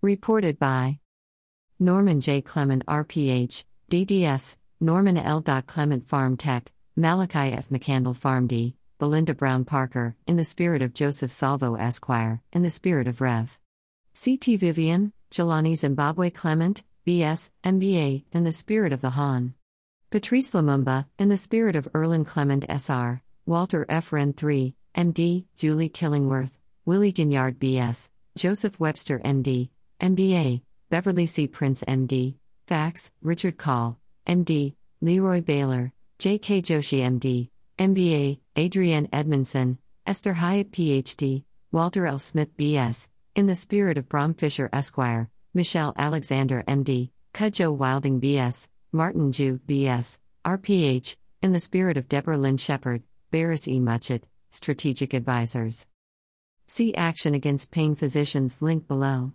Reported by Norman J. Clement, RPH, DDS, Norman L. Clement Pharm Tech, Malachi F. McCandle PharmD, Belinda Brown Parker, in the spirit of Joseph Salvo Esquire, in the spirit of Rev. C.T. Vivian, Jelani Zimbabwe Clement, B.S., MBA, in the spirit of the Han. Patrice Lumumba, in the spirit of Erland Clement S.R., Walter F. Wren III, M.D., Julie Killingworth, Willie Ginyard B.S., Joseph Webster M.D., MBA, Beverly C. Prince MD, Fax, Richard Call, MD, Leroy Baylor, J.K. Joshi MD, MBA, Adrienne Edmondson, Esther Hyatt PhD, Walter L. Smith BS, in the spirit of Brom Fisher Esquire, Michelle Alexander MD, Cudjoe Wilding BS, Martin Jew BS, RPH, in the spirit of Deborah Lynn Shepard, Barris E. Muchett, Strategic Advisors. See Action Against Pain Physicians link below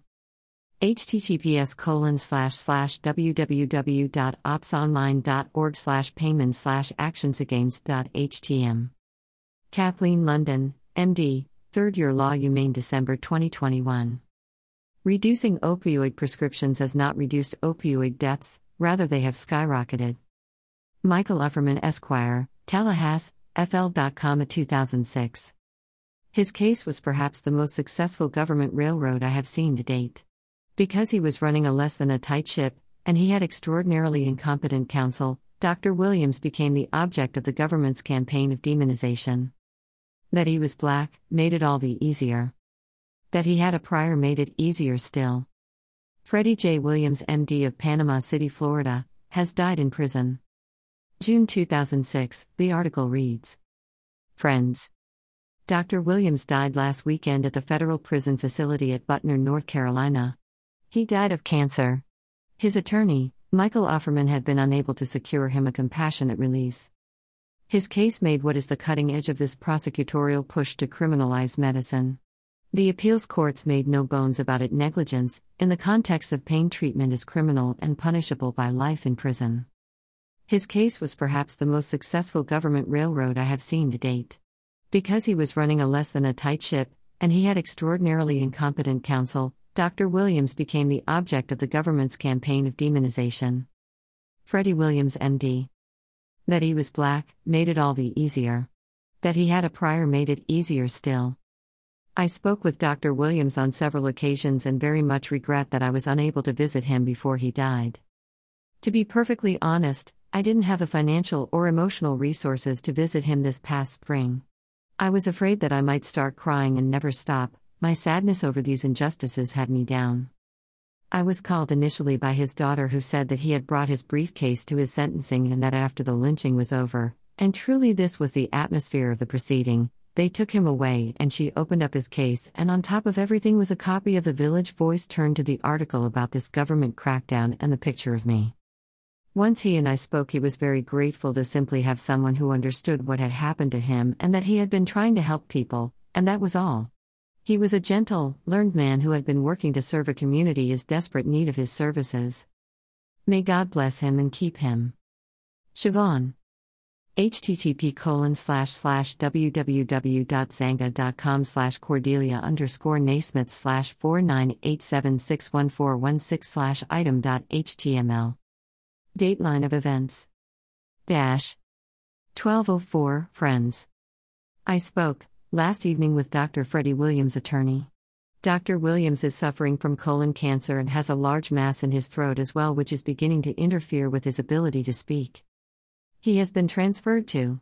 https colon slash slash www.aapsonline.org slash payment slash actionsagainst.htm. Kathleen London, MD, Third Year Law UMaine December 2021. Reducing opioid prescriptions has not reduced opioid deaths, rather, they have skyrocketed. Michael Ufferman Esquire, Tallahassee, FL.com 2006. His case was perhaps the most successful government railroad I have seen to date. Because he was running a less than a tight ship, and he had extraordinarily incompetent counsel, Dr. Williams became the object of the government's campaign of demonization. That he was black made it all the easier. That he had a prior made it easier still. Freddie J. Williams, MD of Panama City, Florida, has died in prison. June 2006, the article reads Friends. Dr. Williams died last weekend at the federal prison facility at Butner, North Carolina. He died of cancer. His attorney, Michael Ufferman, had been unable to secure him a compassionate release. His case made what is the cutting edge of this prosecutorial push to criminalize medicine. The appeals courts made no bones about it negligence, in the context of pain treatment, is criminal and punishable by life in prison. His case was perhaps the most successful government railroad I have seen to date. Because he was running a less than a tight ship, and he had extraordinarily incompetent counsel, Dr. Williams became the object of the government's campaign of demonization. Freddie Williams, MD. That he was black made it all the easier. That he had a prior made it easier still. I spoke with Dr. Williams on several occasions and very much regret that I was unable to visit him before he died. To be perfectly honest, I didn't have the financial or emotional resources to visit him this past spring. I was afraid that I might start crying and never stop, my sadness over these injustices had me down. I was called initially by his daughter, who said that he had brought his briefcase to his sentencing and that after the lynching was over, and truly this was the atmosphere of the proceeding, they took him away and she opened up his case, and on top of everything was a copy of the Village Voice turned to the article about this government crackdown and the picture of me. Once he and I spoke, he was very grateful to simply have someone who understood what had happened to him and that he had been trying to help people, and that was all. He was a gentle, learned man who had been working to serve a community in desperate need of his services. May God bless him and keep him. Siobhan. http colon slash slash www.xanga.com slash cordelia underscore naismith slash 4987614116 slash item.html. Dateline of events. Dash. 1204 Friends. I spoke, last evening with Dr. Freddie Williams' attorney. Dr. Williams is suffering from colon cancer and has a large mass in his throat as well, which is beginning to interfere with his ability to speak. He has been transferred to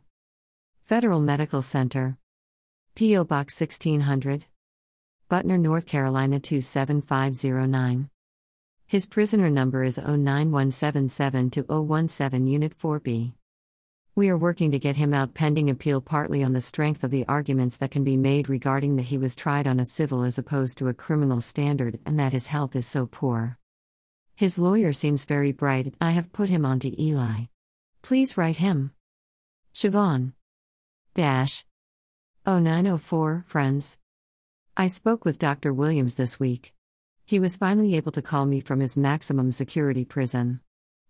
Federal Medical Center, P.O. Box 1600, Butner, North Carolina 27509. His prisoner number is 09177 to 017 Unit 4B. We are working to get him out pending appeal partly on the strength of the arguments that can be made regarding that he was tried on a civil as opposed to a criminal standard and that his health is so poor. His lawyer seems very bright. I have put him on to Eli. Please write him. Siobhan. Dash. 0904, friends. I spoke with Dr. Williams this week. He was finally able to call me from his maximum security prison.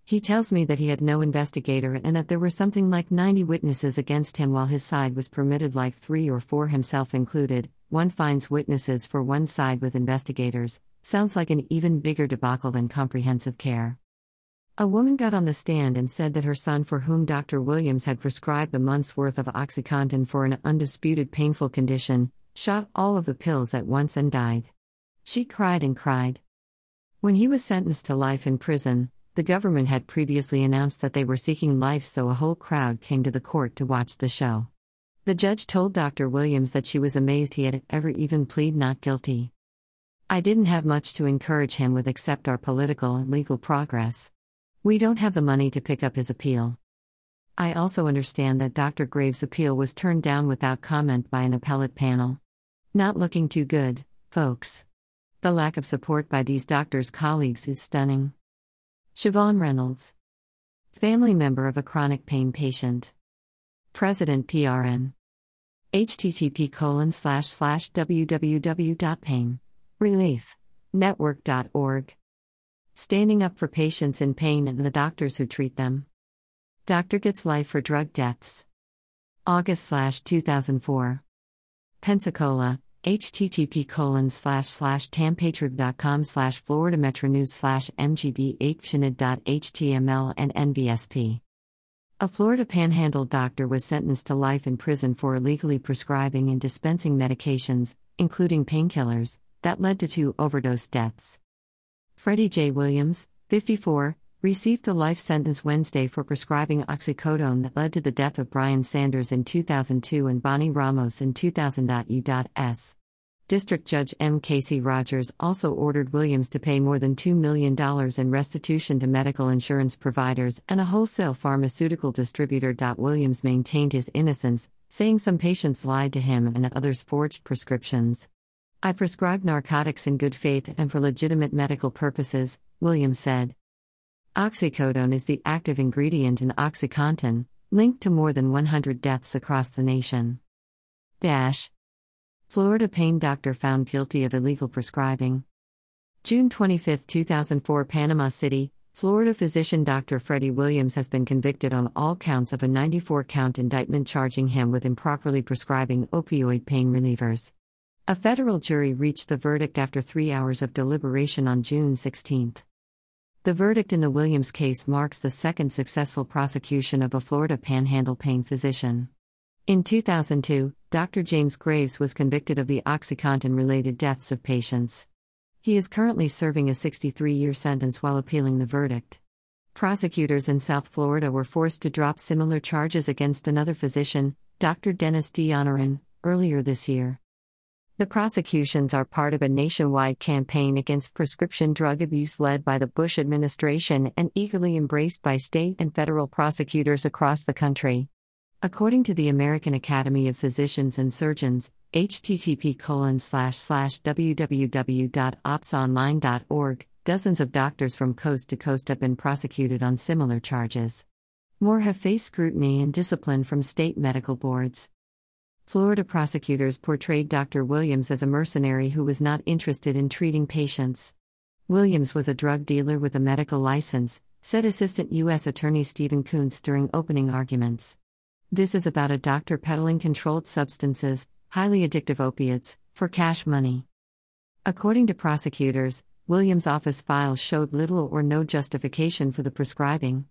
He tells me that he had no investigator and that there were something like 90 witnesses against him while his side was permitted like 3 or 4 himself included. One finds witnesses for one side with investigators, sounds like an even bigger debacle than comprehensive care. A woman got on the stand and said that her son, for whom Dr. Williams had prescribed a month's worth of Oxycontin for an undisputed painful condition, shot all of the pills at once and died. She cried and cried. When he was sentenced to life in prison, the government had previously announced that they were seeking life, so a whole crowd came to the court to watch the show. The judge told Dr. Williams that she was amazed he had ever even plead not guilty. I didn't have much to encourage him with except our political and legal progress. We don't have the money to pick up his appeal. I also understand that Dr. Graves' appeal was turned down without comment by an appellate panel. Not looking too good, folks. The lack of support by these doctors' colleagues is stunning. Siobhan Reynolds, family member of a chronic pain patient. President PRN. http colon slash slash www.painreliefnetwork.org Standing up for patients in pain and the doctors who treat them. Doctor gets life for drug deaths. August slash 2004. Pensacola, http colon slash slash tampatriot.com slash Florida Metro News slash mgbhnid.html and NBSP. A Florida panhandle doctor was sentenced to life in prison for illegally prescribing and dispensing medications, including painkillers, that led to two overdose deaths. Freddie J. Williams, 54, received a life sentence Wednesday for prescribing oxycodone that led to the death of Brian Sanders in 2002 and Bonnie Ramos in 2000.U.S. District Judge M. Casey Rodgers also ordered Williams to pay more than $2 million in restitution to medical insurance providers and a wholesale pharmaceutical distributor. Williams maintained his innocence, saying some patients lied to him and others forged prescriptions. I prescribed narcotics in good faith and for legitimate medical purposes, Williams said. Oxycodone is the active ingredient in OxyContin, linked to more than 100 deaths across the nation. Dash. Florida pain doctor found guilty of illegal prescribing. June 25, 2004, Panama City, Florida physician Dr. Freddie Williams has been convicted on all counts of a 94 count indictment charging him with improperly prescribing opioid pain relievers. A federal jury reached the verdict after three hours of deliberation on June 16. The verdict in the Williams case marks the second successful prosecution of a Florida panhandle pain physician. In 2002, Dr. James Graves was convicted of the OxyContin related deaths of patients. He is currently serving a 63 year sentence while appealing the verdict. Prosecutors in South Florida were forced to drop similar charges against another physician, Dr. Dennis D. earlier this year. The prosecutions are part of a nationwide campaign against prescription drug abuse led by the Bush administration and eagerly embraced by state and federal prosecutors across the country. According to the American Academy of Physicians and Surgeons, http www.aapsonline.org, dozens of doctors from coast to coast have been prosecuted on similar charges. More have faced scrutiny and discipline from state medical boards. Florida prosecutors portrayed Dr. Williams as a mercenary who was not interested in treating patients. Williams was a drug dealer with a medical license, said Assistant U.S. Attorney Stephen Koontz during opening arguments. This is about a doctor peddling controlled substances, highly addictive opiates, for cash money. According to prosecutors, Williams' office files showed little or no justification for the prescribing.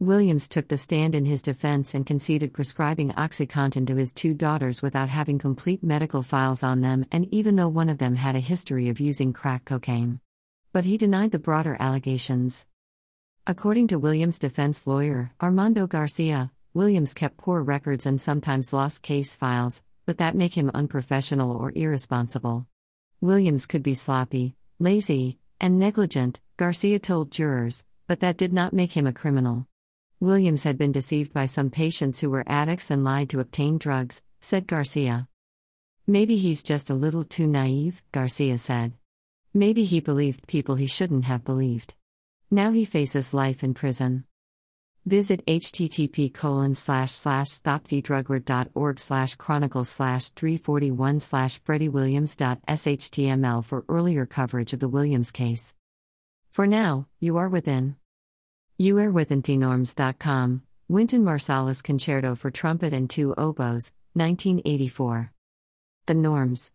Williams took the stand in his defense and conceded prescribing OxyContin to his two daughters without having complete medical files on them, and even though one of them had a history of using crack cocaine. But he denied the broader allegations. According to Williams' defense lawyer, Armando Garcia, Williams kept poor records and sometimes lost case files, but that make him unprofessional or irresponsible. Williams could be sloppy, lazy, and negligent, Garcia told jurors, but that did not make him a criminal. Williams had been deceived by some patients who were addicts and lied to obtain drugs, said Garcia. Maybe he's just a little too naive, Garcia said. Maybe he believed people he shouldn't have believed. Now he faces life in prison. Visit http colon slash slash stopthedrugwar.org slash chronicle slash 341 slash freddywilliams.shtml for earlier coverage of the Williams case. For now, you are within. You are within thenorms.com, Wynton Marsalis Concerto for Trumpet and Two Oboes, 1984. The Norms.